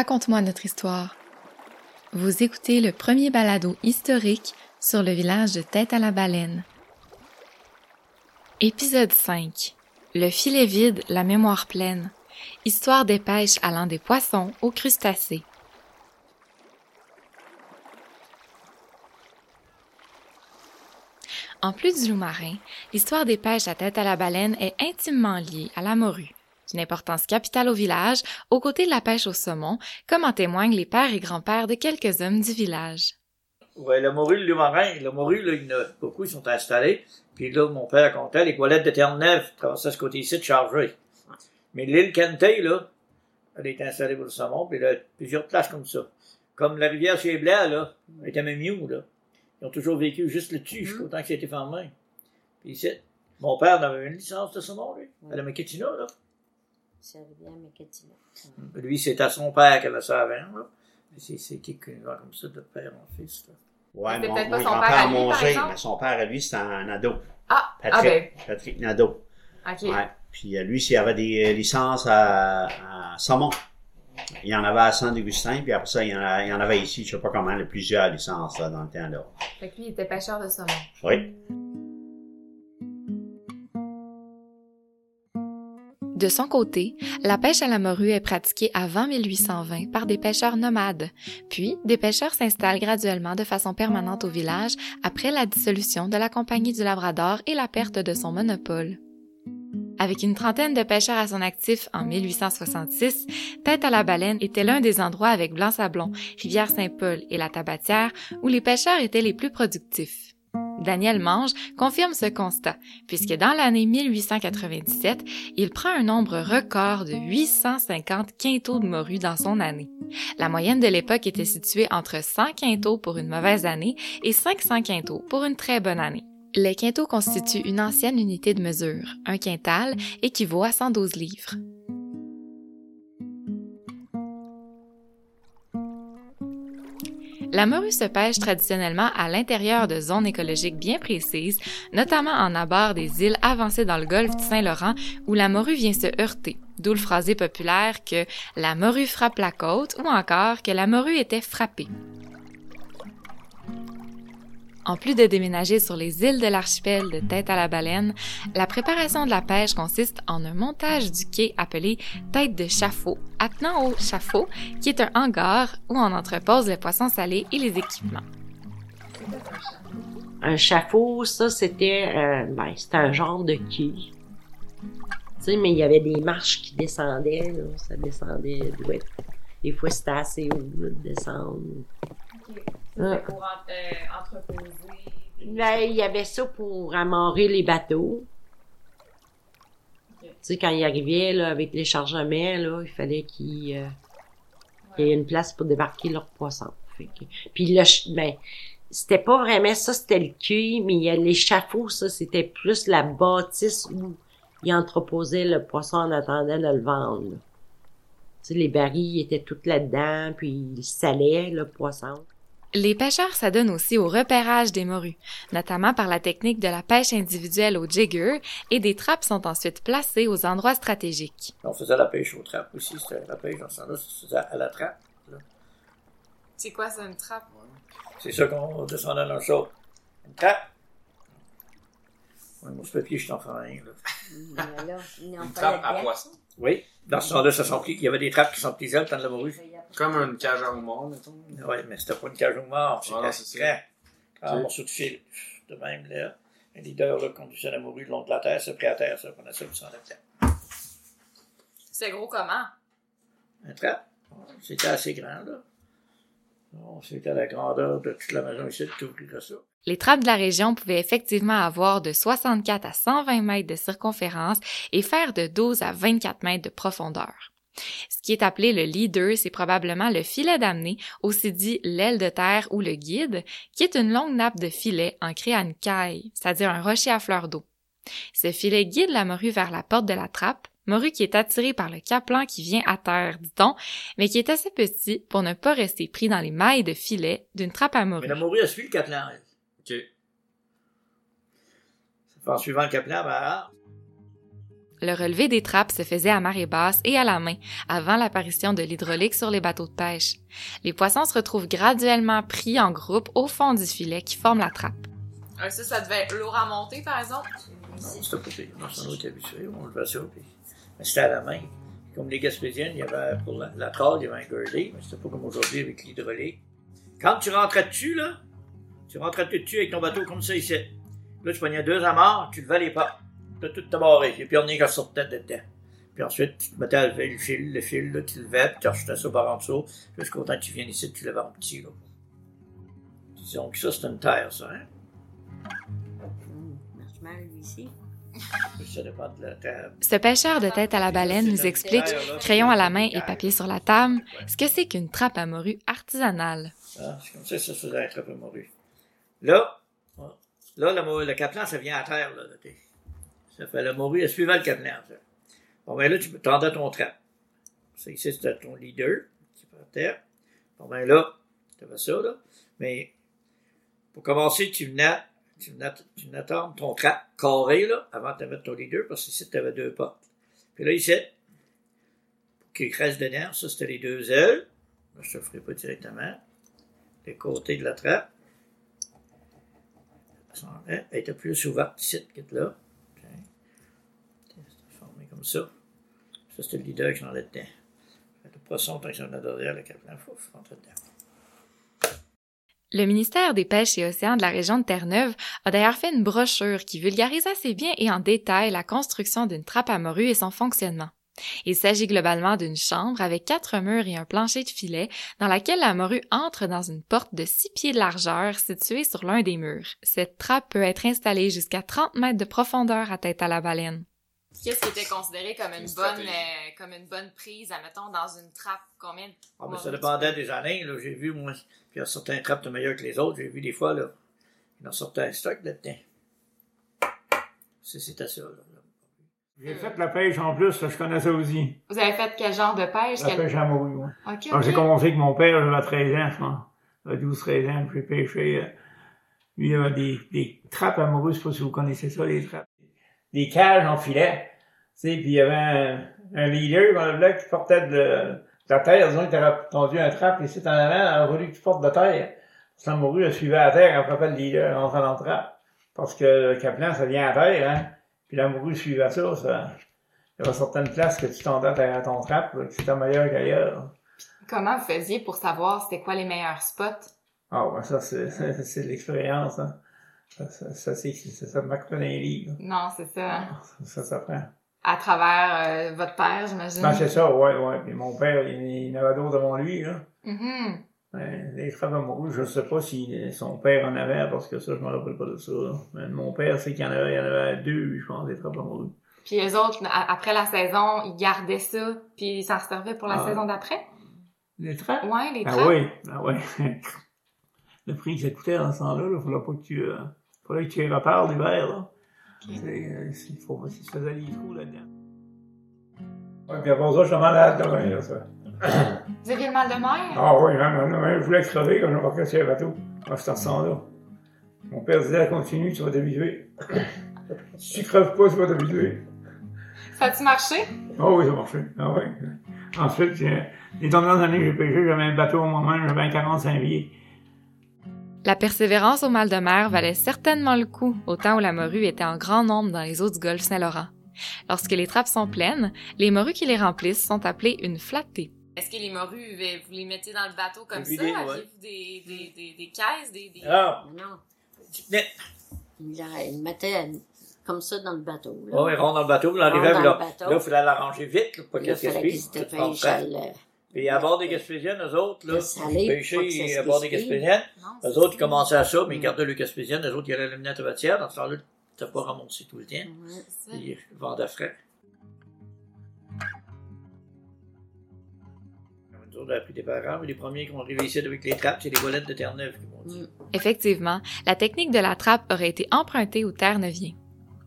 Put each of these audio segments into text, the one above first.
Raconte-moi notre histoire. Vous écoutez le premier balado historique sur le village de Tête à la Baleine. Épisode 5. Le filet vide, la mémoire pleine. Histoire des pêches allant des poissons aux crustacés. En plus du loup marin, l'histoire des pêches à tête à la baleine est intimement liée à la morue, d'une importance capitale au village, aux côtés de la pêche au saumon, comme en témoignent les pères et grands-pères de quelques hommes du village. Ouais, le morue, le marin, le morue, là, il y en a beaucoup, ils sont installés. Puis là, mon père comptait, les toilettes de Terre-Neuve traversaient ce côté-ci de chargé. Mais l'île Kentay, là, elle est installée pour le saumon, puis il y a plusieurs places comme ça. Comme la rivière chez Blanc, là, elle était même mieux, là. Ils ont toujours vécu juste là-dessus, jusqu'au temps que ça a été fermé. Puis ici, mon père avait une licence de saumon, lui, à la Maquetina, là. C'est bien Mécatina. Lui, c'était son père qui avait ça avant, là. Puis C'est, c'est qui qui va comme ça, de père en fils, là? Ouais, mon, peut-être mon pas son grand-père à a exemple? mais son père à lui, c'était un ado. Ah, Patrick, ah ben, Patrick Nadeau. ok. Ouais. Puis euh, lui, s'il avait des euh, licences à, à Saumon. Il y en avait à Saint-Augustin, puis après ça, il y en, a- il y en avait ici, je sais pas comment, plusieurs licences là, dans le temps là. Fait que lui, il était pêcheur de saumon. Oui. De son côté, la pêche à la morue est pratiquée avant 1820 par des pêcheurs nomades, puis des pêcheurs s'installent graduellement de façon permanente au village après la dissolution de la Compagnie du Labrador et la perte de son monopole. Avec une trentaine de pêcheurs à son actif en 1866, Tête à la Baleine était l'un des endroits avec Blanc-Sablon, Rivière-Saint-Paul et la Tabatière où les pêcheurs étaient les plus productifs. Daniel Mange confirme ce constat, puisque dans l'année 1897, il prend un nombre record de 850 quintaux de morue dans son année. La moyenne de l'époque était située entre 100 quintaux pour une mauvaise année et 500 quintaux pour une très bonne année. Les quintaux constituent une ancienne unité de mesure. Un quintal équivaut à 112 livres. La morue se pêche traditionnellement à l'intérieur de zones écologiques bien précises, notamment en abord des îles avancées dans le golfe du Saint-Laurent où la morue vient se heurter, d'où le phrasé populaire que la morue frappe la côte ou encore que la morue était frappée. En plus de déménager sur les îles de l'archipel de Tête à la Baleine, la préparation de la pêche consiste en un montage du quai appelé tête de chafaud, attenant au chafaud, qui est un hangar où on entrepose les poissons salés et les équipements. Un chafaud, ça, c'était, euh, ben, c'était un genre de quai. Tu sais, mais il y avait des marches qui descendaient, là. Ça descendait, doit être- Des fois, c'était assez haut, de descendre. C'était pour euh, entreposer. Ben, il y avait ça pour amarrer les bateaux. Tu sais, quand ils arrivaient, là, avec les chargements, là, il fallait qu'ils, euh, qu'il y ait une place pour débarquer leurs poissons. Que- puis ch- ben, c'était pas vraiment ça, c'était le quai, mais il y a l'échafaud, ça, c'était plus la bâtisse où ils entreposaient le poisson en attendant de le vendre. là. Tu sais, les barils étaient toutes là-dedans, puis ils salaient le poisson. Les pêcheurs s'adonnent aussi au repérage des morues, notamment par la technique de la pêche individuelle au jigger, et des trappes sont ensuite placées aux endroits stratégiques. On faisait la pêche aux trappes aussi, c'était la pêche dans ce se faisait à la trappe. là. C'est quoi ça, une trappe? C'est ça qu'on descendait dans le chaud. Une trappe? Ouais, moi, ce papier, je t'en fais rien, là. Une trappe à poisson. Oui, dans ce ça pris- il y avait des trappes qui sont temps de la morue. Comme une cage à homard, mettons. Oui, mais c'était pas une cage au mort, c'était. Un morceau de fil. De même, là. Un leader, là, conduisait la morue le long de la terre, c'est pris à terre, ça, prenait ça, puis ça en terre. C'est gros comment? Un trappe. C'était assez grand, là. Bon, c'était la grandeur de toute la maison ici, de tout ouvrir ça. Les trappes de la région pouvaient effectivement avoir de 64 à 120 mètres de circonférence et faire de 12 à 24 mètres de profondeur. Ce qui est appelé le leader, c'est probablement le filet d'amener, aussi dit l'aile de terre ou le guide, qui est une longue nappe de filet ancrée à une caille, c'est-à-dire un rocher à fleur d'eau. Ce filet guide la morue vers la porte de la trappe, morue qui est attirée par le caplan qui vient à terre, dit-on, mais qui est assez petit pour ne pas rester pris dans les mailles de filet d'une trappe à morue. La morue a suivi le caplan. Ok. En suivant le caplan, ben, ah, Le relevé des trappes se faisait à marée basse et à la main, avant l'apparition de l'hydraulique sur les bateaux de pêche. Les poissons se retrouvent graduellement pris en groupe au fond du filet qui forme la trappe. Euh, ça, ça devait être lourd à monter, par exemple. c'était pas pire. Non, c'est un autre habitué, on le fait ça, puis c'était à la main. Comme les Gaspésiennes, il y avait, pour la, la il y avait un girdé, mais c'était pas comme aujourd'hui avec l'hydraulique. Quand tu rentrais dessus, là, tu rentrais dessus avec ton bateau comme ça ici. Là, tu prenais deux amarres, tu levais les pas. T'as tout tabarré. Et puis, on est qui sortait dedans. Puis ensuite, tu te mettais à lever le fil, le fil, là, tu le levais, puis tu achetais ça par en dessous. Jusqu'au temps que tu viennes ici, tu levais en petit, là. Disons que ça, c'est une terre, ça, hein? Hum, marche mal, lui, ici. Ça dépend de la terre. Ce pêcheur de tête à la baleine nous explique, crayon à la main et papier sur la table, ce que c'est qu'une trappe à morue artisanale. Ah, c'est comme ça que ça se faisait être un peu morue. Là, là, le, le caplan, ça vient à terre, là. là, ça la morue, elle suivait le ça. Bon, ben là, tu tendais ton trap. Ça, ici, c'était ton leader, qui est par terre. Bon, ben là, tu avais ça, là. Mais, pour commencer, tu venais, tu venais, tu venais tendre ton trap carré, là, avant de te mettre ton leader, parce qu'ici, tu avais deux portes. Puis là, ici, pour qu'il reste dedans, ça, c'était les deux ailes. Je te le ferai pas directement les côtés de la trappe. Elle était plus ouverte ici que là. Ça. Ça, c'était le. Le poisson, tant que ça en a derrière le dedans. Le ministère des Pêches et Océans de la région de Terre-Neuve a d'ailleurs fait une brochure qui vulgarise assez bien et en détail la construction d'une trappe à morue et son fonctionnement. Il s'agit globalement d'une chambre avec quatre murs et un plancher de filet dans laquelle la morue entre dans une porte de six pieds de largeur située sur l'un des murs. Cette trappe peut être installée jusqu'à 30 mètres de profondeur à tête à la baleine. Qu'est-ce qui était considéré comme une Une bonne, euh, comme une bonne prise, admettons, dans une trappe? Combien de Ah, mais ça dépendait des années. Là, j'ai vu, moi, puis il y a certains trappes de meilleurs que les autres. J'ai vu des fois, là, il en sortait un stock là-dedans. C'est- C'était ça, là. J'ai fait la pêche en plus, je connais ça aussi. Vous avez fait quel genre de pêche? La Quel... pêche à. Ok, Alors, j'ai commencé avec mon père, j'avais 13 ans, je pense. J'avais 12-13 ans, puis j'ai pêché. euh, Lui, il avait des, des trappes à morue, je sais pas si vous connaissez ça, les trappes. Des cages en filet. Sais, puis il y avait un, un leader dans le bloc qui portait de, de la terre. Disons qu'il t'avait tendu un trappe ici en avant, il a voulu que tu portes de terre. Parce que la morue, elle suivait à terre, elle frappait le leader en entrant dans le trappe. Parce que le caplan, ça vient à terre, hein. Puis la morue suivait ça, ça. Il y avait certaines places que tu tendais à ton trappe, là, que c'était meilleur qu'ailleurs. Comment vous faisiez pour savoir c'était quoi les meilleurs spots? Ah, ouais, ça, c'est, l'expérience, hein. Ça, ça, ça, ça c'est ça. Ça, ça s'apprend. À travers euh, votre père, j'imagine. Ben, c'est ça, ouais, ouais. Puis mon père, il, en avait d'autres avant lui, là. Mhm. Ben, les trappes amoureux, je sais pas si son père en avait, parce que ça, je me rappelle pas de ça, là. Mais mon père, c'est qu'il y en avait, il y en avait deux, je pense, des trappes amoureux. Puis les autres, après la saison, ils gardaient ça, puis ils s'en servaient pour la Ah. saison d'après? Les trappes? Ouais, les Ah trappes. oui, ah oui. Le prix que ça coûtait dans ce temps-là, il fallait pas que tu, euh, fallait que tu les reparles l'hiver, là. C'est, euh, il faut, il se faisait des trous là-dedans. Ouais, puis après ça, je suis malade demain, là, ça. Vous aviez le mal de mer? Ah oui, hein, non, non, je voulais crever quand je m'embarquais sur le bateau. Moi, je ressens là. Mon père disait, continue, tu vas t'habituer. si tu crèves pas, tu vas t'habituer. Ça a-tu marché? Ah oui, ça marchait. Ah oui. Ensuite, j'ai- les dernières années que j'ai pêché, j'avais un bateau moi-même, j'avais un 45 pieds. La persévérance au mal de mer valait certainement le coup au temps où la morue était en grand nombre dans les eaux du golfe Saint-Laurent. Lorsque les trappes sont pleines, les morues qui les remplissent sont appelées une flattée. Est-ce que les morues, vous les mettiez dans le bateau comme ça? ouais. Aviez-vous des, des, des, des caisses, des... des... Ah, Non, tu tenais. il, la- il mettait comme ça dans le bateau. Ouais, rentre dans le bateau, puis dans là, le bateau. là, il fallait l'arranger vite, là, pour qu'elle il se à. Puis à bord des Gaspésiennes, eux autres, là, pêcher à bord des. Gaspésiennes, eux autres, ils commençaient à ça, mais ils Mm. gardaient le Gaspésienne, eux autres, ils allaient à la lunette vatière, dans ce temps-là, t'as pas ramassé tout le temps, ils vendaient frais. Des parents, mais les premiers qui ont arrivé ici avec les trappes, c'est les bolettes de Terre-Neuve qui m'ont dit. Mm. Effectivement, la technique de la trappe aurait été empruntée aux Terre-Neuviens.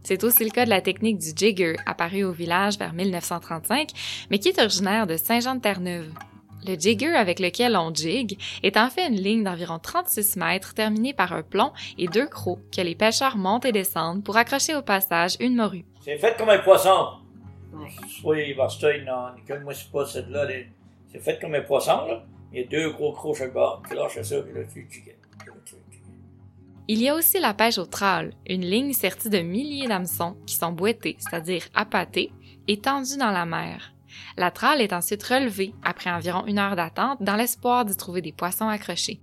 C'est aussi le cas de la technique du jigger, apparue au village vers 1935, mais qui est originaire de Saint-Jean-de-Terre-Neuve. Le jigger avec lequel on jig est en fait une ligne d'environ 36 mètres terminée par un plomb et deux crocs que les pêcheurs montent et descendent pour accrocher au passage une morue. C'est fait comme un poisson. Oui, Bastille, non, Nicole, moi, c'est pas celle-là. là. C'est fait comme un poisson, là. Il y a deux gros crocs chaque bord. Tu lâches ça, puis là, tu jigues. Il y a aussi la pêche au trawl, une ligne sertie de milliers d'hameçons qui sont boîtés, c'est-à-dire appâtés, et tendus dans la mer. La tralle est ensuite relevée après environ une heure d'attente dans l'espoir d'y trouver des poissons accrochés.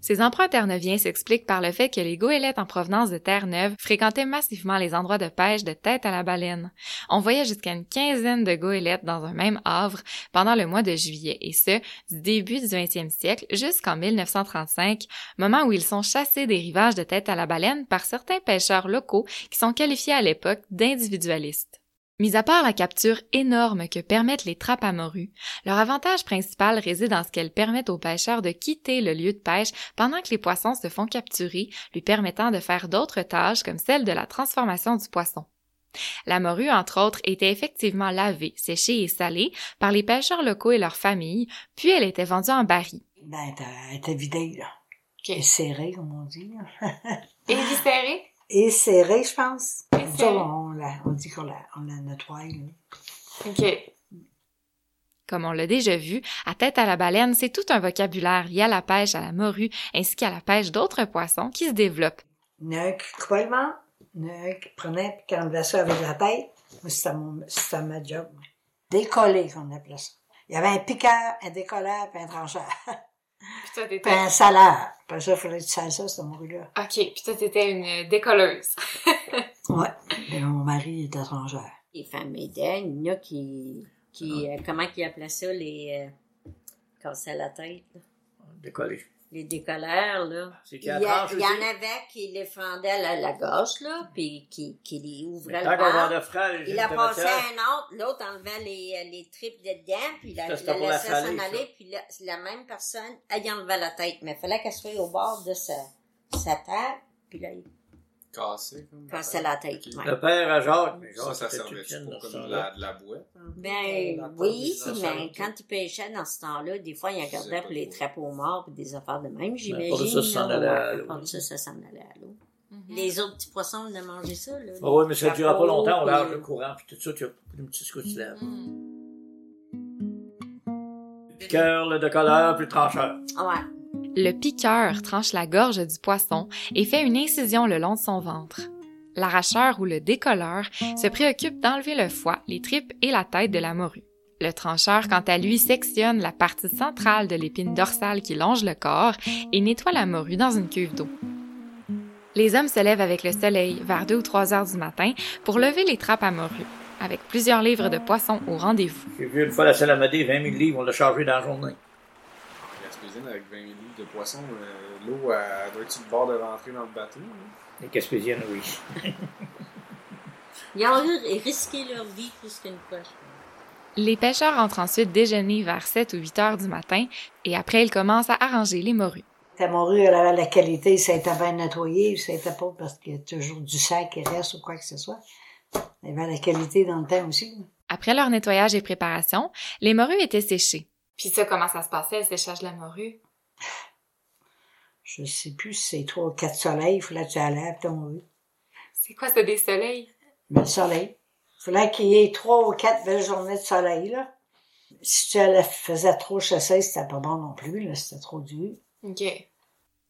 Ces emprunts terre-neuviens s'expliquent par le fait que les goélettes en provenance de Terre-Neuve fréquentaient massivement les endroits de pêche de tête à la baleine. On voyait jusqu'à une quinzaine de goélettes dans un même havre pendant le mois de juillet, et ce, du début du 20e siècle jusqu'en 1935, moment où ils sont chassés des rivages de tête à la baleine par certains pêcheurs locaux qui sont qualifiés à l'époque d'individualistes. Mis à part la capture énorme que permettent les trappes à morue, leur avantage principal réside dans ce qu'elles permettent aux pêcheurs de quitter le lieu de pêche pendant que les poissons se font capturer, lui permettant de faire d'autres tâches comme celle de la transformation du poisson. La morue, entre autres, était effectivement lavée, séchée et salée par les pêcheurs locaux et leurs familles, puis elle était vendue en barils. Ben, t'as- elle était vidée, là. Comme on dit. là. Et serrée, je pense. Et Ça, on, la, on dit qu'on la, on la nettoie, là. OK. Comme on l'a déjà vu, à tête à la baleine, c'est tout un vocabulaire lié à la pêche à la morue ainsi qu'à la pêche d'autres poissons qui se développe. Nuc, coupait le ventre. Nuc, prenait, puis quand on faisait ça avec la tête, moi, c'était mon, c'était ma job. Décoller, qu'on appelait ça. Il y avait un piqueur, un décolleur, puis un trancheur. Puis toi, puis t'étais... un saleur. Après ça, il fallait que tu sales ça, cette morue-là. OK. Puis toi, t'étais une décolleuse. Ouais. Et mon mari était trancheur. Les femmes aidaient, il y en a qui, qui euh, comment qu'ils appelaient ça, les, euh, cassaient la tête, là? Décoller. Les décolleurs, là. C'est Il y, a la tranche il y en avait qui les fendaient la, la gauche, là, puis qui, qui les ouvraient le de frère, Il a passé à un autre, l'autre enlevait les, euh, les tripes dedans, puis il la, c'était la la laissait s'en aller, puis la, la même personne, elle y enlevait la tête. Mais il fallait qu'elle soit au bord de sa, sa table, puis là, il Cassé, comme. la tête. Ok. ouais. Le père à Jacques, mais Ça, Jacques ça était servait pour comme de la, de la boîte? Ben La oui, ça, ça mais quand il pêchait dans ce temps-là, des fois, il en Je sais gardait pas pour les trapeaux morts puis des affaires de même, j'imagine. pour ça, ça s'en allait à l'eau. Pour ça, ça s'en allait à l'eau. Les autres petits poissons, on a mangé ça, là. Ah oui, mais ça ne durera pas longtemps, on lâche le courant, puis tout ça, tu as une petite coup de lèvres. Mhm. Piqueur, le décolleur, puis le trancheur. Ah ouais. Le piqueur tranche la gorge du poisson et fait une incision le long de son ventre. L'arracheur ou le décolleur se préoccupe d'enlever le foie, les tripes et la tête de la morue. Le trancheur, quant à lui, sectionne la partie centrale de l'épine dorsale qui longe le corps et nettoie la morue dans une cuve d'eau. Les hommes se lèvent avec le soleil vers 2 ou 3 heures du matin pour lever les trappes à morue, avec plusieurs livres de poissons au rendez-vous. J'ai vu une fois la salamodée, 20 000 livres, on l'a chargé dans la journée. Gaspésine, avec 20 000 livres de poissons, euh, l'eau, doit être sur le bord de rentrer dans le bateau. hein? Les Gaspésiennes, oui. Ils ont ri- risqué leur vie plus qu'une pense. Les pêcheurs entrent ensuite déjeuner vers 7 ou 8 heures du matin et après ils commencent à arranger les morues. Ta morue, elle avait la qualité, ça a été bien nettoyé, ça a été pas parce qu'il y a toujours du sac qui reste ou quoi que ce soit. Elle avait la qualité dans le temps aussi. Après leur nettoyage et préparation, les morues étaient séchées. Puis ça, comment ça se passait, le séchage de la morue? Je sais plus si c'est trois ou quatre soleils, il fallait que tu allais. C'est quoi ça, des soleils? Le soleil. Il fallait qu'il y ait trois ou quatre belles journées de soleil, là. Si tu allais, faisais trop chasser, c'était pas bon non plus, là, c'était trop dur. OK.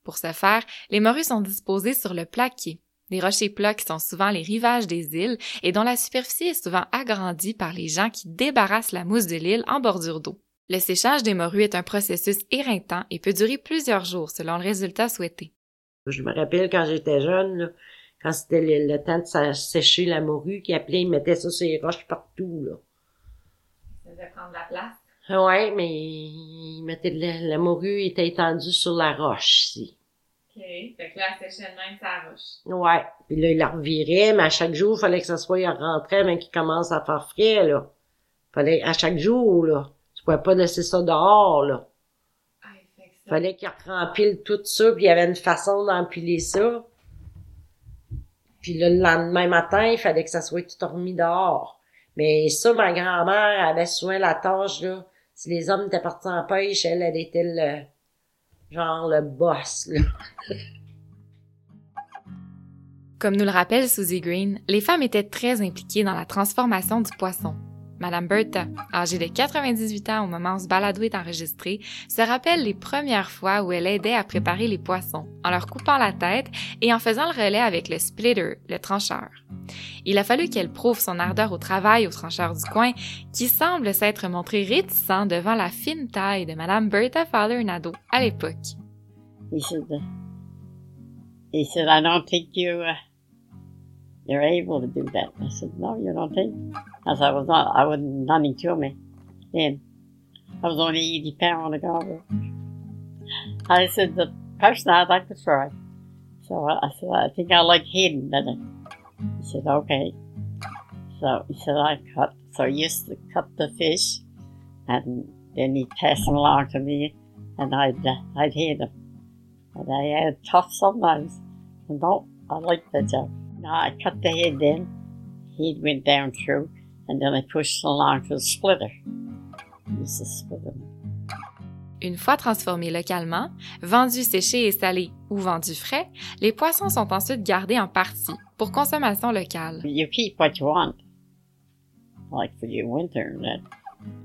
Pour ce faire, les morues sont disposées sur le plaquet, des rochers plats qui sont souvent les rivages des îles et dont la superficie est souvent agrandie par les gens qui débarrassent la mousse de l'île en bordure d'eau. Le séchage des morues est un processus éreintant et peut durer plusieurs jours selon le résultat souhaité. Je me rappelle quand j'étais jeune, là, quand c'était le, le temps de sa- sécher la morue, qu'ils appelaient, ils mettaient ça sur les roches partout, là. Ça devait prendre de la place. Ouais, mais ils mettaient de la, la morue était étendue sur la roche, ici. OK. Fait que là, elle séchait de même sa roche. Ouais. Puis là, il la revirait, mais à chaque jour, il fallait que ça soit, il rentrait, mais qu'il commence à faire frais, là. Fallait, à chaque jour, là. Pouvais pas laisser ça dehors, là. Ah. Fallait qu'il rempile tout ça, puis il y avait une façon d'empiler ça. Puis là, le lendemain matin, il fallait que ça soit tout remis dehors. Mais ça, ma grand-mère avait souvent la tâche, là. Si les hommes étaient partis en pêche, elle, elle était le, genre le boss, là. Comme nous le rappelle Susie Green, les femmes étaient très impliquées dans la transformation du poisson. Madame Bertha, âgée de 98 ans au moment où ce balado est enregistré, se rappelle les premières fois où elle aidait à préparer les poissons, en leur coupant la tête et en faisant le relais avec le splitter, le trancheur. Il a fallu qu'elle prouve son ardeur au travail au trancheur du coin, qui semble s'être montré réticent devant la fine taille de Madame Bertha Fowler Nadeau à l'époque. He said, I don't think you, you're able to do that. I said, no, you don't think? I said, I was not, I wasn't nothing to me then. I was only 80 pounds a gobble. I said, the person I'd like to try. So I, said, I think I like Hayden better. He said, okay. So he said, I cut. So he used to cut the fish and then he'd pass them along to me and I'd, uh, I'd hit them. And I had tough sometimes. No, I liked the job. Now I cut the head then. Head went down through and then I pushed it along to the splitter. Used to split them. Une fois transformés localement, vendus séchés et salés ou vendus frais, les poissons sont ensuite gardés en partie pour consommation locale. You keep what you want. Like for your winter that.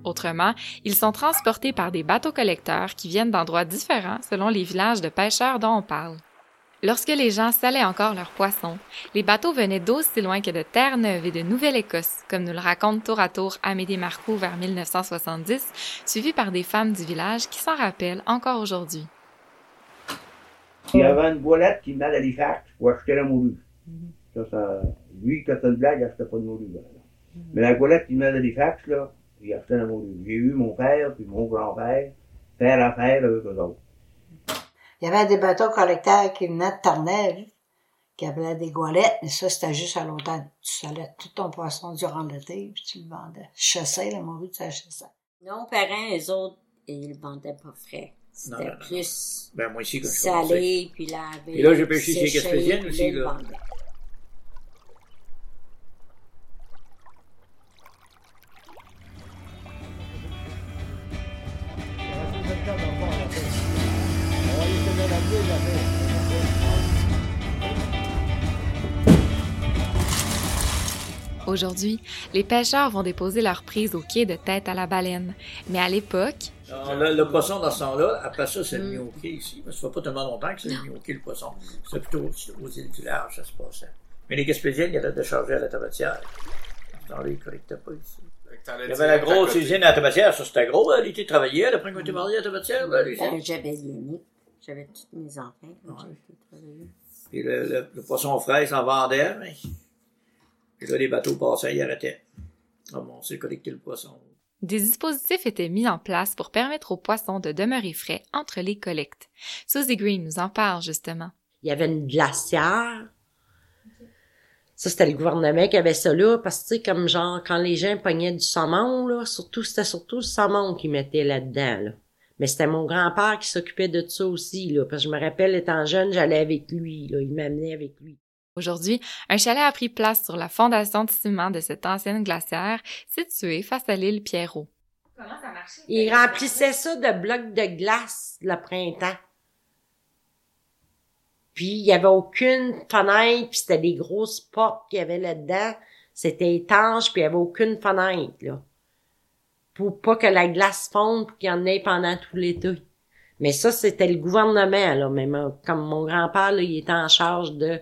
Autrement, ils sont transportés par des bateaux collecteurs qui viennent d'endroits différents selon les villages de pêcheurs dont on parle. Lorsque les gens salaient encore leurs poissons, les bateaux venaient d'aussi loin que de Terre-Neuve et de Nouvelle-Écosse, comme nous le raconte tour à tour Amédée Marcoux vers 1970, suivi par des femmes du village qui s'en rappellent encore aujourd'hui. Il y avait une voilette qui venait d'Halifax pour acheter la morue. Ça, ça, lui, quand t'as une blague, il achetait pas de morue. là. Mais la voilette qui venait d'Halifax, là, il achetait la morue. J'ai eu mon père puis mon grand-père faire affaire avec eux autres. Il y avait des bateaux collecteurs qui venaient de Terre-Neuve, qui appelaient des goualettes, mais ça, c'était juste à l'automne. Tu salais tout ton poisson durant l'été, puis tu le vendais. Chassais, la morue, tu la chassais. Nos parents, eux autres, ils le vendaient pas frais. Non, C'était non, non. plus Ben, moi quand je salé, puis lavé. Et là, j'ai pêché chez Gaspésienne aussi, ils le là. Aujourd'hui, les pêcheurs vont déposer leur prise au quai de tête à la baleine. Mais à l'époque, Non, le, le poisson dans ce temps-là, après ça, c'est Mm. le gnocchi ici. Mais ça fait pas tellement longtemps que c'est le gnocchi, le poisson. C'est plutôt aux, aux îles du large, ça se passait. Mais les Gaspésiennes, il y avait de charger à la tabatière. Dans les, ils collectaient pas ici. Il y avait la grosse usine à la tabatière, ça c'était gros, elle était travaillée, elle après qu'on était marié à la tabatière. Ben, J'avais Yannick, j'avais tous mes enfants. Puis le, le, le poisson frais s'en vendait, mais. Là, les bateaux passaient, ils arrêtaient. Ah bon, c'est collecter le poisson. des dispositifs étaient mis en place pour permettre aux poissons de demeurer frais entre les collectes. Susie Green nous en parle justement. il y avait une glacière. Ça, c'était le gouvernement qui avait ça là, parce que, tu sais, comme genre, quand les gens pognaient du saumon, là, surtout, c'était surtout le saumon qu'ils mettaient là-dedans, là. Mais c'était mon grand-père qui s'occupait de ça aussi, là, parce que je me rappelle, étant jeune, j'allais avec lui, là, il m'amenait avec lui. Aujourd'hui, un chalet a pris place sur la fondation de ciment de cette ancienne glacière située face à l'île Pierrot. Comment ça marchait? Il remplissait ça de blocs de glace le printemps. Puis il y avait aucune fenêtre, puis c'était des grosses portes qu'il y avait là-dedans. C'était étanche, puis il y avait aucune fenêtre, là. Pour pas que la glace fonde, puis qu'il y en ait pendant tout l'été. Mais ça, c'était le gouvernement, là. Mais mon- comme mon grand-père, là, il était en charge de...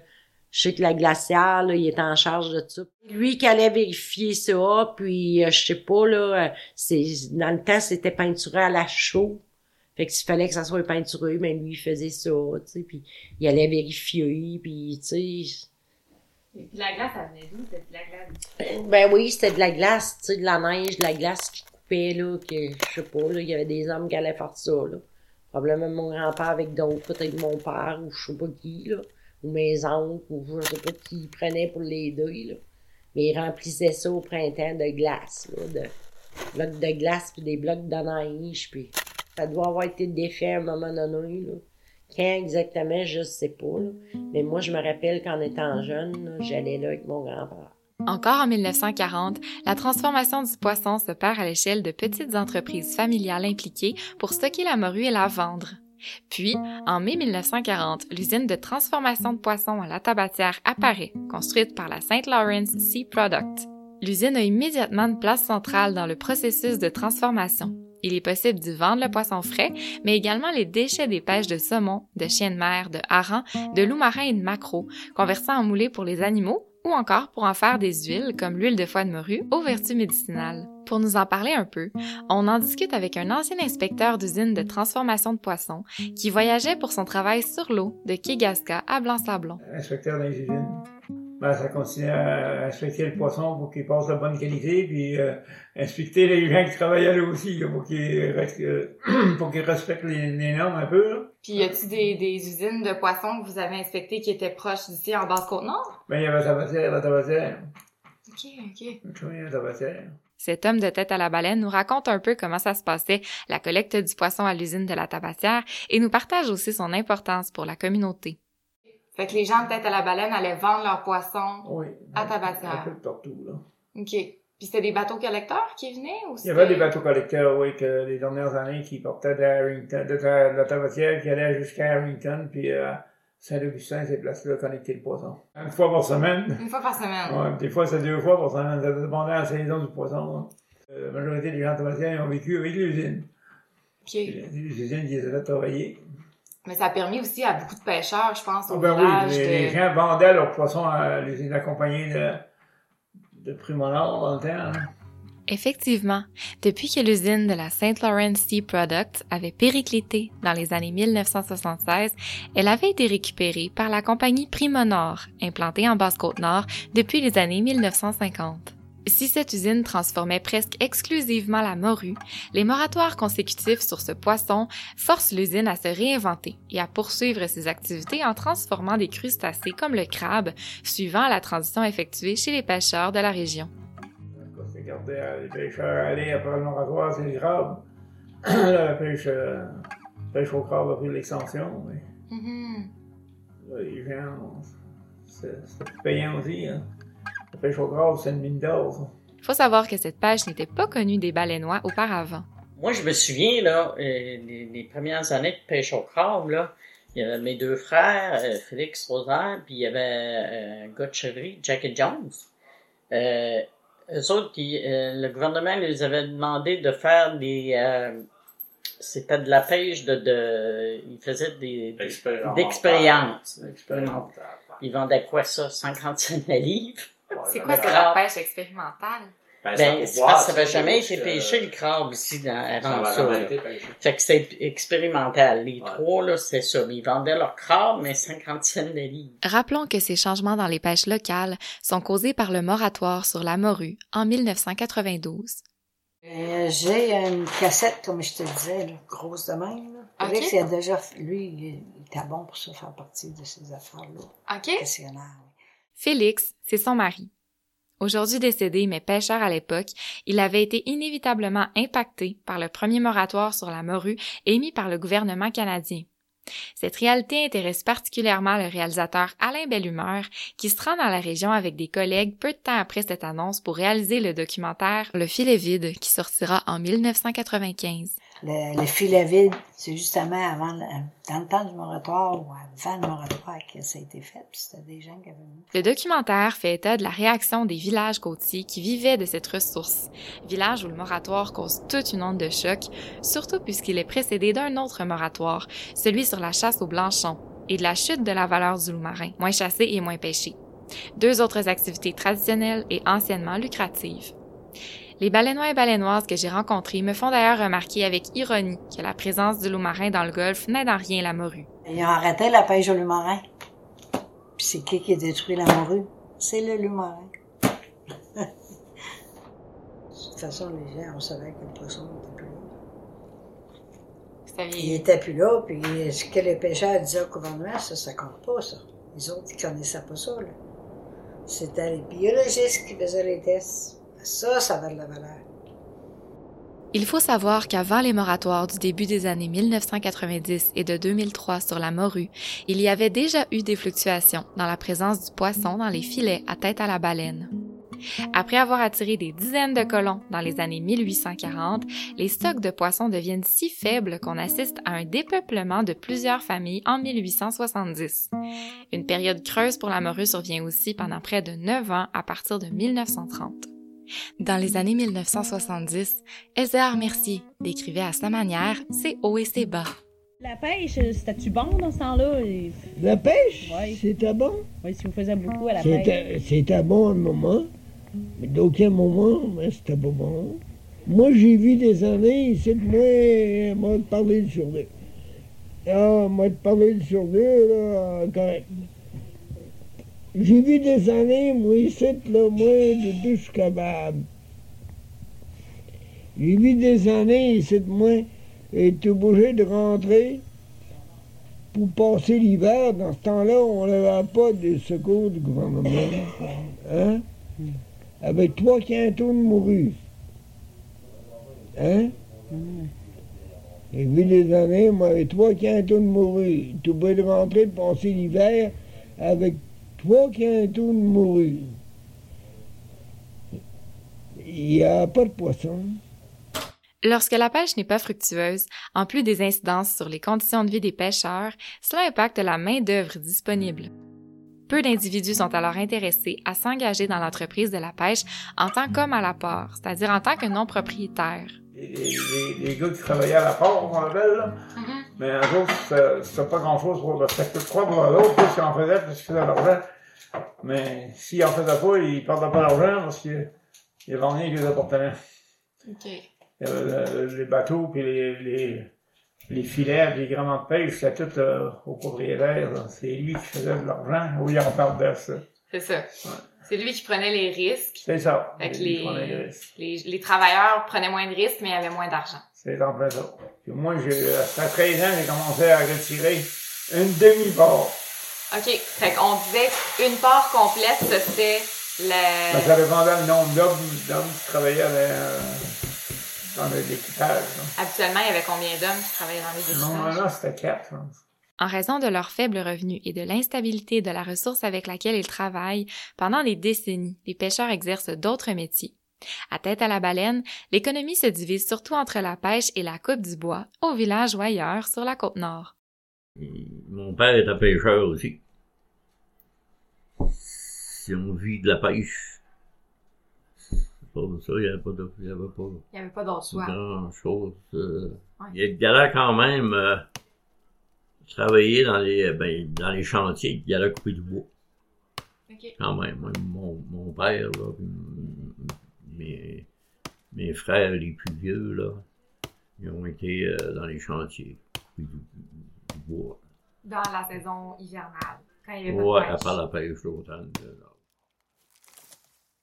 Je sais que la glacière, là, il était en charge de ça. Lui qui allait vérifier ça, puis euh, je sais pas, là, euh, c'est dans le temps, c'était peinturé à la chaux. Fait que s'il fallait que ça soit peinturé, mais lui, il faisait ça, tu sais, puis il allait vérifier, puis tu sais... Et puis la glace, elle venait d'où? C'était de la glace? Ben oui, c'était de la glace, tu sais, de la neige, de la glace qui coupait, là, que, je sais pas, là, il y avait des hommes qui allaient faire ça, là. Probablement mon grand-père avec d'autres, peut-être mon père, ou je sais pas qui, là, ou mes oncles, ou je sais pas qui prenaient pour l'aider, là. Mais ils remplissaient ça au printemps de glace, de blocs de glace, puis des blocs de neige, puis ça doit avoir été défait à un moment donné, là. Quand exactement, je sais pas. là. Mais moi, je me rappelle qu'en étant jeune, j'allais là avec mon grand-père. Encore en 1940, la transformation du poisson se perd à l'échelle de petites entreprises familiales impliquées pour stocker la morue et la vendre. Puis, en mai 1940, l'usine de transformation de poissons à la tabatière apparaît, construite par la St. Lawrence Sea Product. L'usine a immédiatement une place centrale dans le processus de transformation. Il est possible d'y vendre le poisson frais, mais également les déchets des pêches de saumon, de chiens de mer, de harengs, de loups marins et de maquereaux, conversés en moulés pour les animaux ou encore pour en faire des huiles comme l'huile de foie de morue aux vertus médicinales. Pour nous en parler un peu, on en discute avec un ancien inspecteur d'usine de transformation de poissons qui voyageait pour son travail sur l'eau de Kegaska à Blanc-Sablon. Ben, ça continue à inspecter le poisson pour qu'il passe de bonne qualité, puis euh, inspecter les gens qui travaillaient là aussi, là, pour qu'ils euh, respectent les, les normes un peu. Là. Puis y a-t-il des, des usines de poissons que vous avez inspectées qui étaient proches d'ici en Basse-Côte-Nord? Ben, il y avait la tabatière, la tabatière. Ok, ok. Oui, la tabatière. Cet homme de tête à la baleine nous raconte un peu comment ça se passait, la collecte du poisson à l'usine de la tabatière, et nous partage aussi son importance pour la communauté. Fait que les gens peut-être à la baleine allaient vendre leurs poissons Oui. à Un Tabatière. peu de partout, là. OK. Puis c'était des bateaux collecteurs qui venaient ou Il y avait des bateaux collecteurs, oui, que les dernières années qui portaient de Harrington, de, la tabatière qui allaient jusqu'à Harrington, puis euh, Saint-Augustin, ces places-là, connecter le poisson. Une fois par semaine. Une fois par semaine. Ouais, des fois, c'est deux fois par semaine. Ça dépendait de la saison du poisson. hein. Euh, La majorité des gens de tabatière ils ont vécu avec l'usine. OK. Les usines qui les avaient travaillés. Mais ça a permis aussi à beaucoup de pêcheurs, je pense, au Ah ben oui, village les, de... les gens vendaient leurs poissons à l'usine accompagnée de, de Primonor dans le temps. hein. Effectivement, depuis que l'usine de la St. Lawrence Sea Products avait périclité dans les années 1976, elle avait été récupérée par la compagnie Primonor, implantée en Basse-Côte-Nord depuis les années 1950. Si cette usine transformait presque exclusivement la morue, les moratoires consécutifs sur ce poisson forcent l'usine à se réinventer et à poursuivre ses activités en transformant des crustacés comme le crabe, suivant la transition effectuée chez les pêcheurs de la région. Quand c'est gardé, euh, les pêcheurs allaient après le moratoire, c'est le crabe. la pêche, euh, pêche au crabe a pris l'extension. Mais Mhm. là, les gens, c'est payant aussi. Hein. La pêche au crabe, c'est une mine d'or. ça. Faut savoir que cette pêche n'était pas connue des baleinois auparavant. Moi, je me souviens, là, euh, les, les premières années de pêche au crabe, là, il y avait mes deux frères, euh, Félix Rosaire, puis il y avait euh, un gars de chevrerie, Jackie Jones. Euh, eux autres, ils, euh, le gouvernement les avait demandé de faire des... euh, c'était de la pêche de... de ils faisaient des... des- Expérience. D'expérience. Expérience. Ils vendaient quoi, ça? 50 cents la livre? C'est quoi la crabe. pêche expérimentale? Ben, ça Ben, c'est parce que ça n'avait jamais été pêché, euh, le crabe, ici, dans, avant va ça. Fait que c'est expérimental. Les Ouais. trois, là, c'est ça. Ils vendaient leur crabe, mais 50 cents de livre. Rappelons que ces changements dans les pêches locales sont causés par le moratoire sur la morue en 1992. Euh, J'ai une cassette, comme je te disais, là, grosse de même. Là. Ok. Félix, il a déjà, lui, il il était bon pour ça, faire partie de ces affaires-là. OK. Questionnaire. Félix, c'est son mari. Aujourd'hui décédé, mais pêcheur à l'époque, il avait été inévitablement impacté par le premier moratoire sur la morue émis par le gouvernement canadien. Cette réalité intéresse particulièrement le réalisateur Alain Bellumeur, qui se rend dans la région avec des collègues peu de temps après cette annonce pour réaliser le documentaire Le filet vide, qui sortira en 1995. Le, le filet vide, c'est justement avant, le- dans le temps du moratoire ou avant le moratoire que ça a été fait, puis des gens qui. Le documentaire fait état de la réaction des villages côtiers qui vivaient de cette ressource, village où le moratoire cause toute une onde de choc, surtout puisqu'il est précédé d'un autre moratoire, celui sur la chasse au blanchon, et de la chute de la valeur du loup marin, moins chassé et moins pêché. Deux autres activités traditionnelles et anciennement lucratives. Les baleinois et baleinoises que j'ai rencontrés me font d'ailleurs remarquer avec ironie que la présence du loup marin dans le golfe n'aide en rien la morue. Ils ont arrêté la pêche au loup marin. Puis c'est qui qui a détruit la morue? C'est le loup marin. de toute façon, les gens, on savait que le poisson n'était plus là. Il était plus là, puis ce que les pêcheurs disaient au gouvernement, ça, ça compte pas, ça. Les autres, ils connaissaient pas ça, là. C'était les biologistes qui faisaient les tests. Ça, ça avait de la valeur. Il faut savoir qu'avant les moratoires du début des années 1990 et de 2003 sur la morue, il y avait déjà eu des fluctuations dans la présence du poisson dans les filets à tête à la baleine. Après avoir attiré des dizaines de colons dans les années 1840, les stocks de poissons deviennent si faibles qu'on assiste à un dépeuplement de plusieurs familles en 1870. Une période creuse pour la morue survient aussi pendant près de neuf ans à partir de 1930. Dans les années 1970, Elzéar Mercier décrivait à sa manière ses hauts et ses bas. La pêche, c'était-tu bon dans ce temps-là? Et- La pêche, Ouais. c'était bon. Oui, si vous faisiez beaucoup à la pêche. C'était bon un moment, mais d'aucun moment, mais c'était pas bon. Moi, j'ai vu des années, ici, moi, moi, te parler de sur deux. Ah, moi, te parler de sur deux, là, correct. J'ai vu des années, moi, ici, là, moi, de tout, suis capable. J'ai vu des années, ici, moi, et tu obligé de rentrer pour passer l'hiver. Dans ce temps-là, on n'avait pas de secours du gouvernement. Hein? Avec trois quintaux de morue. Hein? J'ai vu des années, moi, avec trois quintaux de morue. Tu obligé de rentrer pour passer l'hiver avec trois quintaux de morue. Il n'y a pas de poisson. Lorsque la pêche n'est pas fructueuse, en plus des incidences sur les conditions de vie des pêcheurs, cela impacte la main-d'œuvre disponible. Peu d'individus sont alors intéressés à s'engager dans l'entreprise de la pêche en tant qu'homme à la part, c'est-à-dire en tant que non-propriétaire. Les, les- les gars qui travaillaient à la porte, on appelle, là? Mais un jour, c'était pas grand-chose pour le secteur croix pour l'autre, plus qu'ils en faisaient, plus qu'ils faisaient de l'argent. Mais s'ils en faisaient pas, ils perdaient pas d'argent parce qu'ils ils vendaient les appartements. OK. Les bateaux, puis les, les, les filets, puis les grands de pêche, c'était tout euh, au propriétaire. C'est lui qui faisait de l'argent. Oui, on parle de ça. C'est ça. C'est lui qui prenait les risques. C'est ça. Fait que les travailleurs prenaient moins de risques, mais avaient moins d'argent. C'est en plein ça. Puis moi, j'ai, à 13 ans, j'ai commencé à retirer une demi-part. OK. Fait qu'on disait une part complète, ça, c'était le... Ben, ça dépendait le nombre d'hommes, d'hommes qui travaillaient euh, dans l'équipage. Habituellement, il y avait combien d'hommes qui travaillaient dans les Non, équipages? là, c'était quatre. hein. En raison de leurs faibles revenus et de l'instabilité de la ressource avec laquelle ils travaillent, pendant des décennies, les pêcheurs exercent d'autres métiers. À tête à la baleine, l'économie se divise surtout entre la pêche et la coupe du bois, au village ou ailleurs sur la côte nord. Mon père était pêcheur aussi. Si on vit de la pêche, c'est pas ça, il n'y avait pas de, il y avait pas Il n'y avait pas grand chose. euh. Ouais. Il y allait quand même euh, travailler dans les, ben, dans les chantiers, il allait couper du bois. OK. Quand même, Moi, mon, mon père, là, puis mes, mes frères les plus vieux, là, ils ont été euh, dans les chantiers, couper du, du bois. Dans la saison hivernale, quand il y avait pas Ouais, de à pêche. part la pêche d'automne. là.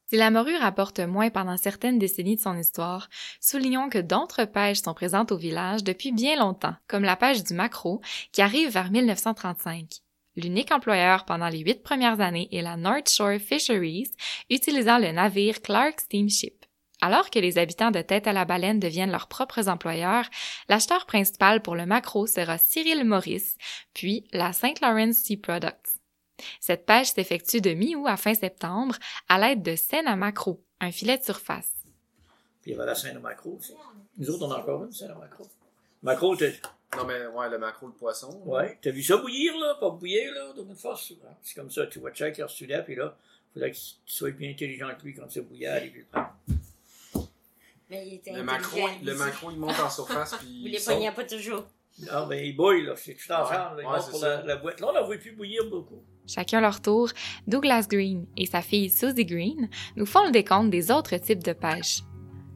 Si la morue rapporte moins pendant certaines décennies de son histoire, soulignons que d'autres pêches sont présentes au village depuis bien longtemps, comme la pêche du maquereau, qui arrive vers 1935. L'unique employeur pendant les huit premières années est la North Shore Fisheries, utilisant le navire Clark Steamship. Alors que les habitants de Tête à la Baleine deviennent leurs propres employeurs, l'acheteur principal pour le maquereau sera Cyril Morris, puis la St. Lawrence Sea Products. Cette pêche s'effectue de mi-août à fin septembre à l'aide de scène à macro, un filet de surface. Puis il y la scène de macro aussi. Nous autres, on a encore une scène macro. Macro, t'as, Non, mais ouais, le macro de poisson. ouais, t'as vu ça bouillir, là? Pas bouillir, là, dans une force. souvent. C'est comme ça, tu vois il reçu là, puis là, il faudrait que tu sois plus intelligent que lui quand tu bouillir, et puis le prendre. Mais il était Le macro, intelligent, le macro, il monte en surface, puis Vous il les pognez pas toujours. Ah, ben, il bouille, là, c'est tout ensemble, là, il ouais, monte c'est pour la, la boîte. Là, on la voit plus bouillir beaucoup. Chacun leur tour, Douglas Green et sa fille Susie Green nous font le décompte des autres types de pêche.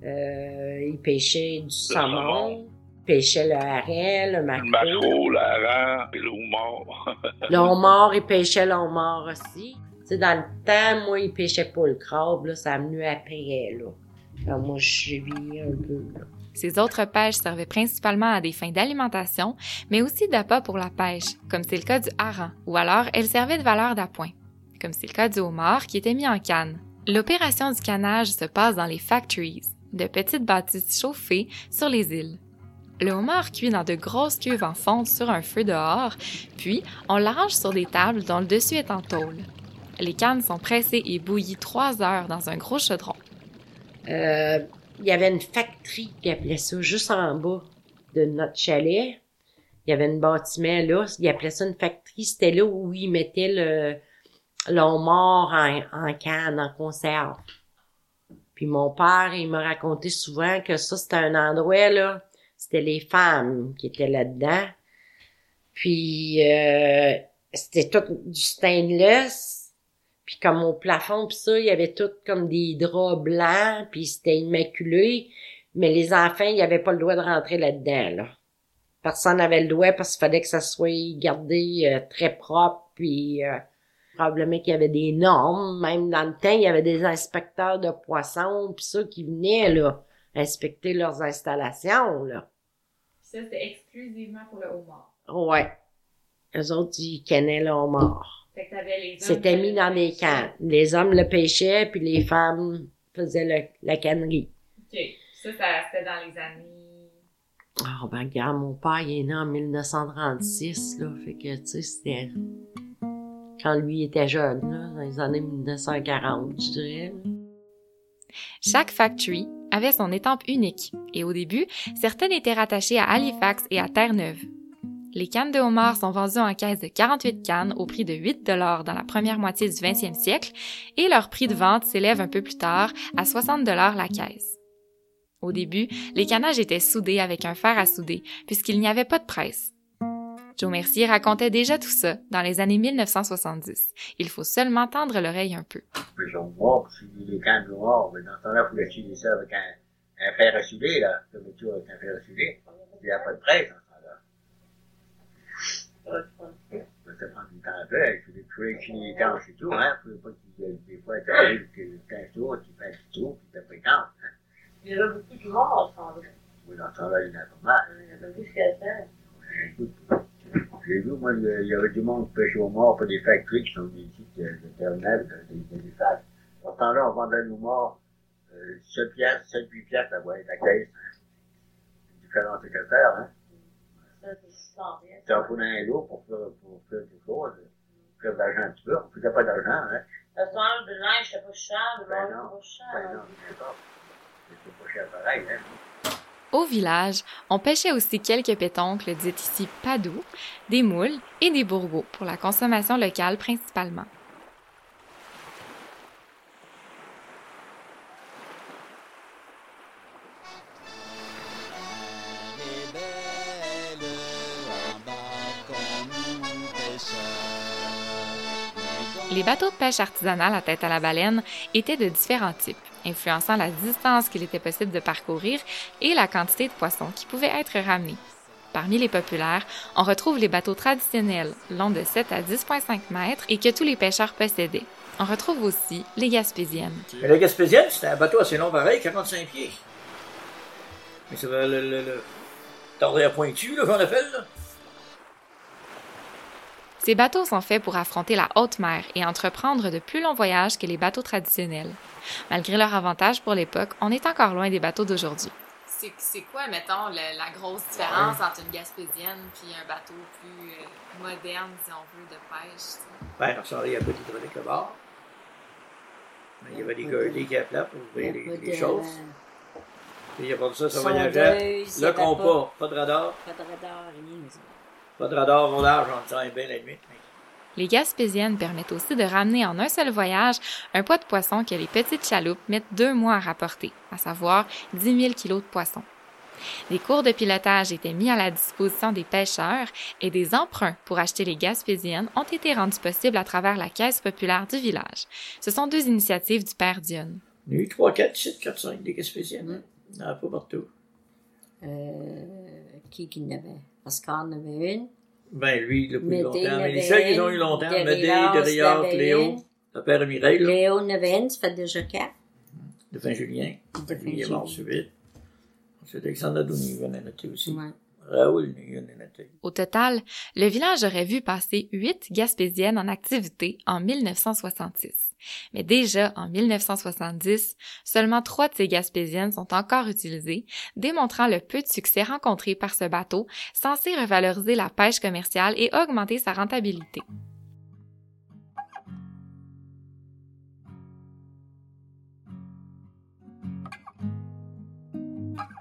Euh, il pêchait du saumon, pêchait le hareng, le Le maquereau. maquereau, l'hareng, puis le homard. Le homard, il pêchait le homard aussi. Tu sais, dans le temps, moi, il pêchait pas le crabe, là, ça a venu après, là. Alors, moi, vu un peu, là. Ces autres pêches servaient principalement à des fins d'alimentation, mais aussi d'appât pour la pêche, comme c'est le cas du hareng, ou alors elles servaient de valeur d'appoint, comme c'est le cas du homard qui était mis en canne. L'opération du cannage se passe dans les factories, de petites bâtisses chauffées sur les îles. Le homard cuit dans de grosses cuves en fonte sur un feu dehors, puis on l'arrange sur des tables dont le dessus est en tôle. Les cannes sont pressées et bouillies trois heures dans un gros chaudron. Euh, il y avait une factory qui appelait ça juste en bas de notre chalet. Il y avait une bâtiment là, il appelait ça une factory. C'était là où ils mettaient le, le homard en, en canne, en conserve. Puis mon père, il m'a raconté souvent que ça, c'était un endroit, là, c'était les femmes qui étaient là-dedans. Puis euh, c'était tout du stainless. Puis comme au plafond, puis ça, il y avait tout comme des draps blancs, puis c'était immaculé. Mais les enfants, il n'y avait pas le droit de rentrer là-dedans, là. Personne n'avait le droit parce qu'il fallait que ça soit gardé euh, très propre, puis euh, probablement qu'il y avait des normes. Même dans le temps, il y avait des inspecteurs de poissons, puis ça, qui venaient, là, inspecter leurs installations, là. Ça, c'était exclusivement pour le homard. Ouais. Eux autres, ils cannaient le homard. Fait que t'avais les hommes C'était mis dans des cannes. Les hommes le pêchaient, puis les femmes faisaient le- la cannerie. OK. Ça, ça c'était dans les années... Ah, ben, regarde, mon père, il est né en 1936, là. Fait que, tu sais, c'était quand lui était jeune, là, dans les années 1940, je dirais. là. Chaque factory avait son étampe unique et au début, certaines étaient rattachées à Halifax et à Terre-Neuve. Les cannes de homard sont vendues en caisse de 48 cannes au prix de 8 dollars dans la première moitié du 20e siècle et leur prix de vente s'élève un peu plus tard à 60 dollars la caisse. Au début, les cannages étaient soudés avec un fer à souder puisqu'il n'y avait pas de presse. Joe Mercier racontait déjà tout ça dans les années 1970. Il faut seulement tendre l'oreille un peu. Ils sont morts, les cannes noires, mais dans ce temps-là, il faut lâcher ça avec un, un fer à souder, là, comme tout avec un fer à souder. Il n'y a pas de presse dans ce temps-là. Ça prend du temps à faire, il faut les tuer, les temps, c'est tout, hein. Il ne faut pas des fois, tu arrives, tu fais un tour, tu fais un tour, puis tu pas le temps. Il y en a beaucoup de morts, sans doute. Oui, dans ce temps-là, il y en a pas mal. Il y en a jusqu'à 100. J'ai vu, moi, il y avait du monde qui pêchait au mort pour des factories qui sont des sites de, de Terre-Neuve, de- des, des facs. Dans ce temps-là, on vendait nos morts, euh, 7 piastres, 7, 8 piastres la boîte, la caisse, hein. Différents secrétaires, hein. Ça, c'est super bien. Tu en prenais un lot pour faire, pour faire quelque chose, pour faire de l'argent un petit peu. On faisait pas d'argent, hein. Le soir, de linge, c'était pas cher, le Ben non, pas cher. ben non, c'est pas. C'est pas cher pareil, hein. Au village, on pêchait aussi quelques pétoncles dites ici padous, des moules et des bourgots pour la consommation locale principalement. Les bateaux de pêche artisanale à tête à la baleine étaient de différents types, influençant la distance qu'il était possible de parcourir et la quantité de poissons qui pouvaient être ramenés. Parmi les populaires, on retrouve les bateaux traditionnels, longs de 7 à 10,5 mètres et que tous les pêcheurs possédaient. On retrouve aussi les gaspésiennes. Mais la Gaspésienne, c'était un bateau assez long pareil, 45 pieds. Mais c'est le, le, le, le pointu, là, qu'on appelle, là. Ces bateaux sont faits pour affronter la haute mer et entreprendre de plus longs voyages que les bateaux traditionnels. Malgré leur avantage pour l'époque, on est encore loin des bateaux d'aujourd'hui. C'est quoi, mettons, le- la grosse différence entre une gaspésienne puis un bateau plus euh, moderne, si on veut, de pêche? Ben, ce temps-là, il n'y a pas d'hydraulique à bord. Mais il y avait des gardés qui appelaient pour ouvrir les, les choses. Puis il y a pas de ça, ça voyageait. Le y compas, pas de radar. Pas de radar, rien. Pas de radar au large en temps et bien la nuit. Les gaspésiennes permettent aussi de ramener en un seul voyage un poids de poisson que les petites chaloupes mettent deux mois à rapporter, à savoir 10 000 kilos de poisson. Des cours de pilotage étaient mis à la disposition des pêcheurs et des emprunts pour acheter les gaspésiennes ont été rendus possibles à travers la caisse populaire du village. Ce sont deux initiatives du père Dionne. Il y a eu 3, 4, 7, 4, 5 des Gaspésiennes. A pas partout. Euh, qui qui n'avait? Oscar en avait une. Ben, lui, il l'a Médée longtemps. Mais les seuls qu'ils ont eu longtemps, Derrière, Médée, Derrière, l'avait Léo, une. le père de Mireille, là, Léo en avait une, ça fait déjà quatre. de Fin-Julien. De Lui, il est mort subite. Ensuite, Alexandre Douni venait noter aussi. Ouais. Raoul, il y en a été. Au total, le village aurait vu passer huit Gaspésiennes en activité en 1966. Mais déjà en 1970, seulement trois de ces Gaspésiennes sont encore utilisées, démontrant le peu de succès rencontré par ce bateau, censé revaloriser la pêche commerciale et augmenter sa rentabilité.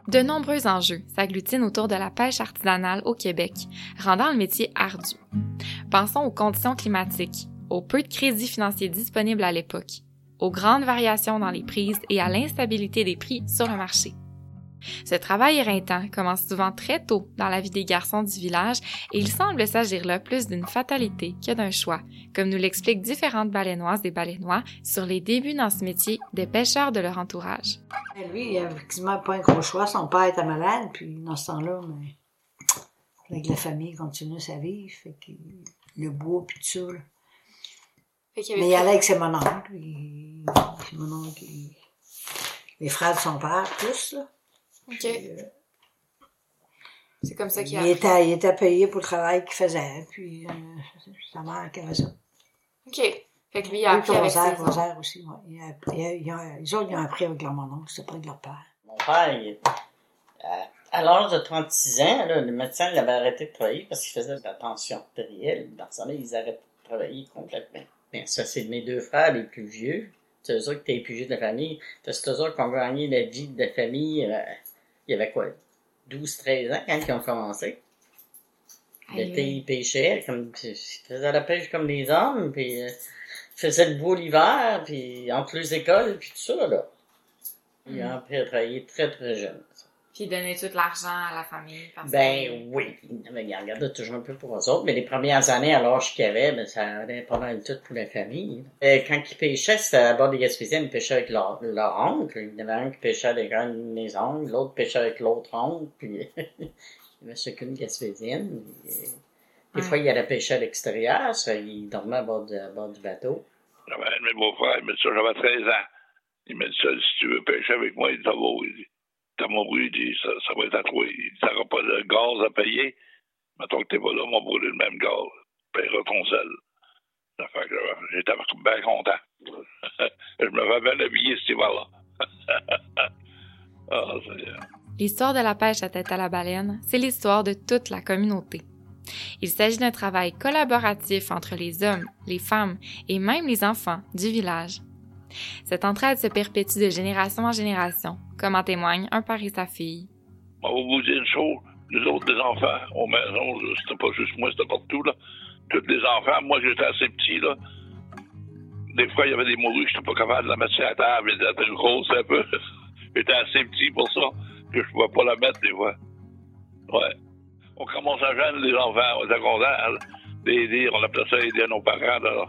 De nombreux enjeux s'agglutinent autour de la pêche artisanale au Québec, rendant le métier ardu. Pensons aux conditions climatiques, au peu de crédits financiers disponibles à l'époque, aux grandes variations dans les prises et à l'instabilité des prix sur le marché. Ce travail éreintant commence souvent très tôt dans la vie des garçons du village et il semble s'agir là plus d'une fatalité que d'un choix, comme nous l'expliquent différentes baleinoises et baleinois sur les débuts dans ce métier des pêcheurs de leur entourage. Ben, Lui, il avait effectivement pas un gros choix. Son père était malade, puis dans ce temps-là, mais... avec la famille continue sa vie, fait que le bois, puis tout ça. là. Fait qu'il y avait Mais il allait avec ses mon oncle, puis c'est mon oncle, il- les frères de son père, tous, là. OK. C'est comme ça qu'il a Il appris. était, il était payé pour le travail qu'il faisait, puis euh, sa mère qui avait ça. OK. Fait que lui, il a appris avec ses Rosaire, oncles. Rosaire aussi, ouais. Il a- il a- il a- les autres, ils ont appris avec leur mon oncle, c'était pas de leur père. Mon père, il- à, à l'âge de 36 ans, là, le médecin il avait arrêté de travailler parce qu'il faisait de la tension artérielle. Dans ce temps-là, ils arrêtent de travailler complètement. Mais ça, c'est mes deux frères les plus vieux. C'est eux autres qui étaient les plus vieux de la famille. C'est eux autres qui ont gagné la vie de la famille. euh, il y avait quoi? 12-13 ans quand ils ont commencé? L'été, ils pêchaient, comme, ils faisaient la pêche comme des hommes, puis euh, ils faisaient le bois l'hiver, puis entre les écoles, puis tout ça, là. Ils ont appris à travailler très, très jeune. Puis il donnait tout l'argent à la famille. Parce Ben oui, mais ils en gardaient toujours un peu pour eux autres, mais les premières années, à l'âge qu'ils avaient, ben, ça allait pas mal tout pour la famille. Et quand ils pêchaient, c'était à bord des Gaspésiens, ils pêchaient avec leur, leur oncle. Il y en avait un qui pêchait avec un de mes oncles, l'autre pêchait avec l'autre oncle, puis il y avait chacune gaspésienne. Et Des Ouais. fois, il allait pêcher à l'extérieur, ça, il dormait à bord, de- à bord du bateau. J'avais un de mes beaux-frères, il m'a dit ça, j'avais 13 ans. Il m'a dit ça, si tu veux pêcher avec moi, il dit, ça va, il dit, t'as mon dit, ça, ça va être à toi. Ça n'aura pas de gaz à payer. Mettons que t'es pas là, on va brûler le même gaz. Tu ton sel. Euh, j'étais bien content. Je me fais bien habiller cet hiver-là. c'est... L'histoire de la pêche à tête à la baleine, c'est l'histoire de toute la communauté. Il s'agit d'un travail collaboratif entre les hommes, les femmes et même les enfants du village. Cette entraide se perpétue de génération en génération, comme en témoigne un père et sa fille. On va vous dire une chose. Nous autres, les enfants, aux maisons, c'était pas juste moi, c'était partout, là. Tous les enfants, moi, j'étais assez petit, là. Des fois, il y avait des morues j'étais pas capable de la mettre sur la table. Elle était grosse un peu. j'étais assez petit pour ça, que je pouvais pas la mettre, des fois. Ouais. On commençait à jeune, les enfants. On était contents, d'aider. On appelait ça aider nos parents, là.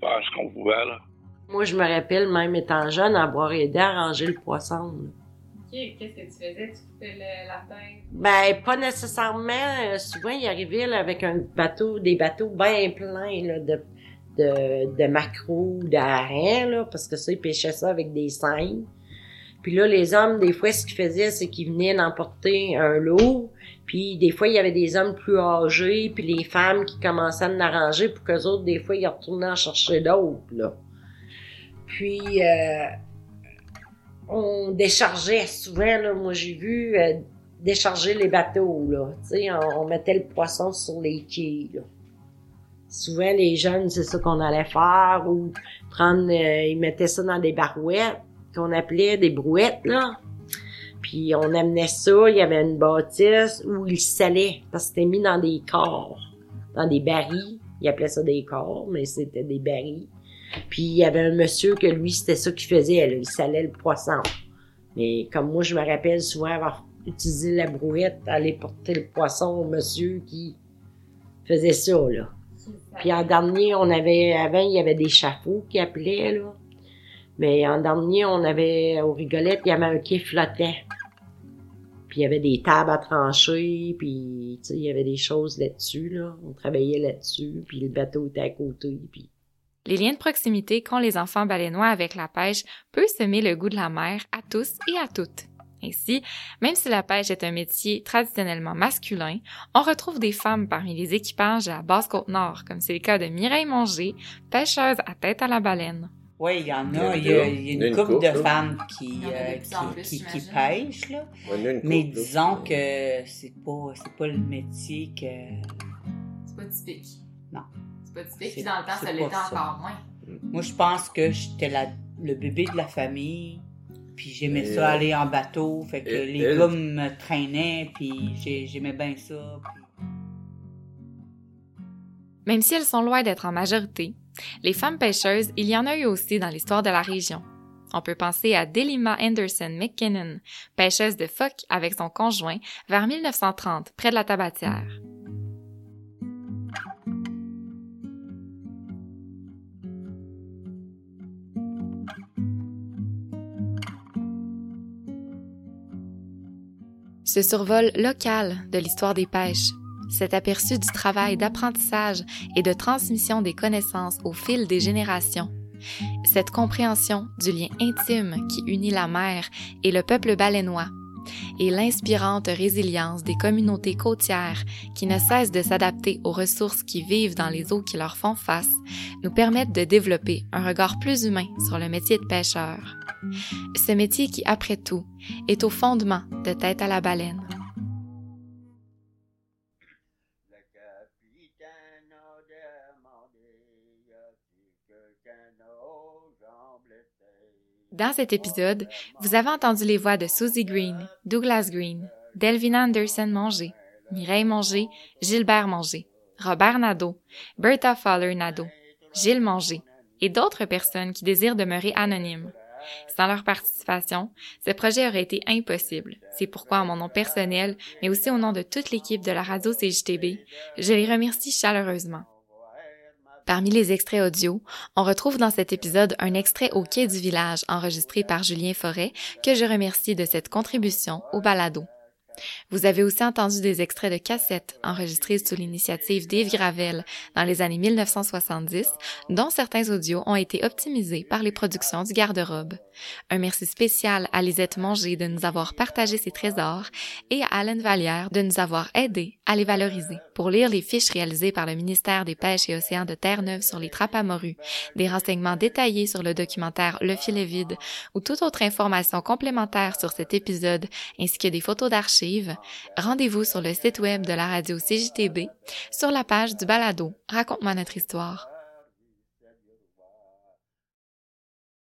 Faire ce qu'on pouvait, là. Moi, je me rappelle, même étant jeune, avoir aidé à ranger le poisson. là. OK, qu'est-ce que tu faisais? Tu coupais le- la tête? Ben, pas nécessairement. Euh, souvent, il arrivait là, avec un bateau, des bateaux bien pleins là, de, de, de maquereaux, là, parce que ça, ils pêchaient ça avec des scènes. Puis là, les hommes, des fois, ce qu'ils faisaient, c'est qu'ils venaient d'emporter un lot. Puis des fois, il y avait des hommes plus âgés, puis les femmes qui commençaient à en arranger pour qu'eux autres, des fois, ils retournaient en chercher d'autres, là. Puis, euh, on déchargeait souvent, là, moi j'ai vu euh, décharger les bateaux, là. On, mettait le poisson sur les quais, là. Souvent, les jeunes, c'est ça qu'on allait faire, ou prendre, euh, ils mettaient ça dans des barouettes, qu'on appelait des brouettes, là. Puis on amenait ça, il y avait une bâtisse où ils salaient, parce que c'était mis dans des corps, dans des barils. Ils appelaient ça des corps, mais c'était des barils. Puis il y avait un monsieur que lui, c'était ça qu'il faisait, là, il salait le poisson. Mais comme moi, je me rappelle souvent avoir utilisé la brouette, aller porter le poisson au monsieur qui faisait ça, là. Puis en dernier, on avait, avant, il y avait des chapeaux qui appelaient, là. Mais en dernier, on avait, aux rigolettes, il y avait un quai flottant. Puis il y avait des tables à trancher, puis, tu sais, il y avait des choses là-dessus, là. On travaillait là-dessus, puis le bateau était à côté, puis... Les liens de proximité qu'ont les enfants baleinois avec la pêche peut semer le goût de la mer à tous et à toutes. Ainsi, même si la pêche est un métier traditionnellement masculin, on retrouve des femmes parmi les équipages de la Basse-Côte-Nord, comme c'est le cas de Mireille Manger, pêcheuse à tête à la baleine. Oui, il y en a. Il y a, il y une une couple couple, de là. femmes qui, euh, qui, pêchent, là. Mais là. disons que c'est pas, c'est pas le métier que. C'est pas typique. Non. C'est- Puis dans le temps, ça l'était encore moins. Moi, je pense que j'étais le bébé de la famille. Puis j'aimais Et, ça euh, aller en bateau. Fait que et- les elle- gars me traînaient. Puis j'ai- j'aimais bien ça. puis- Même si elles sont loin d'être en majorité, les femmes pêcheuses, il y en a eu aussi dans l'histoire de la région. On peut penser à Delima Anderson McKinnon, pêcheuse de phoques avec son conjoint vers 1930 près de la Tabatière. Ce survol local de l'histoire des pêches, cet aperçu du travail d'apprentissage et de transmission des connaissances au fil des générations, cette compréhension du lien intime qui unit la mer et le peuple baleinois, et l'inspirante résilience des communautés côtières qui ne cessent de s'adapter aux ressources qui vivent dans les eaux qui leur font face, nous permettent de développer un regard plus humain sur le métier de pêcheur. Ce métier qui, après tout, est au fondement de Tête à la baleine. Dans cet épisode, vous avez entendu les voix de Susie Green, Douglas Green, Delvina Anderson Manger, Mireille Manger, Gilbert Manger, Robert Nadeau, Bertha Fowler Nadeau, Gilles Manger et d'autres personnes qui désirent demeurer anonymes. Sans leur participation, ce projet aurait été impossible. C'est pourquoi, en mon nom personnel, mais aussi au nom de toute l'équipe de la radio CJTB, je les remercie chaleureusement. Parmi les extraits audio, on retrouve dans cet épisode un extrait au quai du village enregistré par Julien Forêt que je remercie de cette contribution au balado. Vous avez aussi entendu des extraits de cassettes enregistrés sous l'initiative d'Yves Gravel dans les années 1970, dont certains audios ont été optimisés par les productions du garde-robe. Un merci spécial à Lisette Manger de nous avoir partagé ses trésors et à Alain Vallière de nous avoir aidés à les valoriser. Pour lire les fiches réalisées par le ministère des Pêches et Océans de Terre-Neuve sur les trappes à morue, des renseignements détaillés sur le documentaire Le filet vide ou toute autre information complémentaire sur cet épisode ainsi que des photos d'archives, rendez-vous sur le site web de la radio CJTB sur la page du balado Raconte-moi notre histoire.